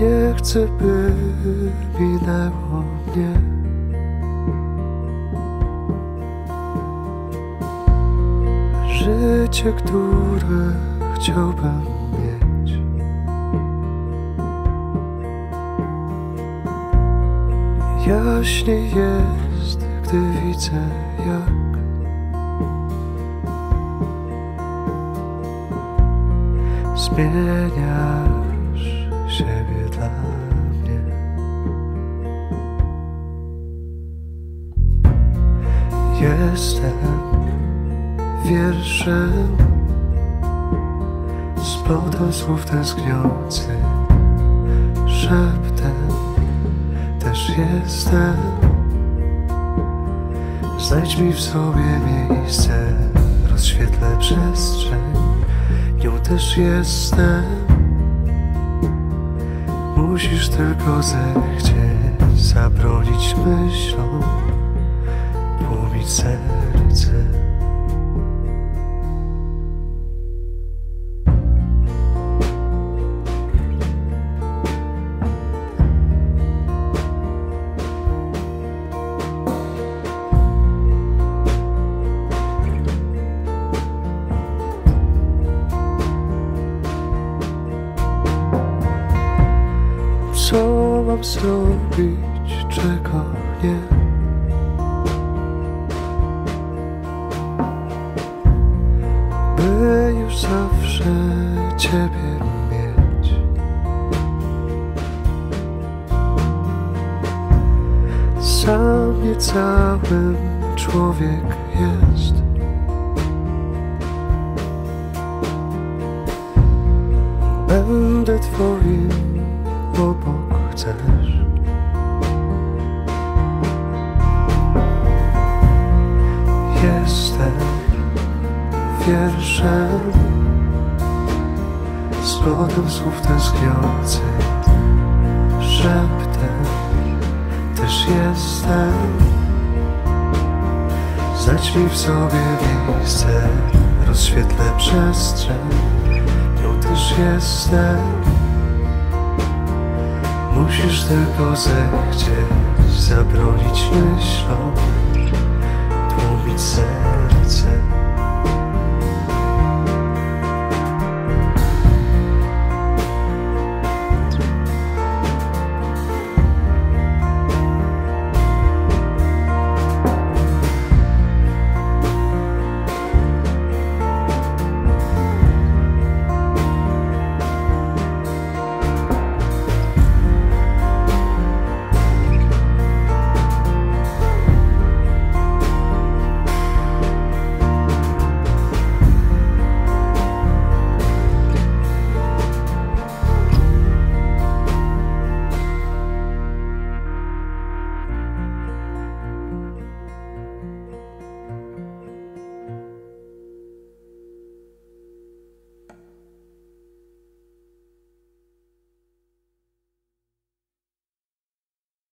Nie chcę, by minęło mnie. Życie, które chciałbym mieć. Jaśniej jest, gdy widzę, jak zmieniasz Jestem wierszem. Splotą słów tęskniący szeptem też jestem. Znajdź mi w sobie miejsce rozświetlę przestrzeń nią też jestem. Musisz tylko zechcieć zabronić myślom Tłumić serce Co mam zrobić, czego nie? Zawsze Ciebie mieć Sam nie całym człowiek jest Będę Twoim obok chcesz. Wierszem zgodem słów tęskniących, szeptem też jestem. Mi w sobie miejsce, rozświetlę przestrzeń, nią też jestem. Musisz tylko zechcieć zabronić myślom, tłumić serce.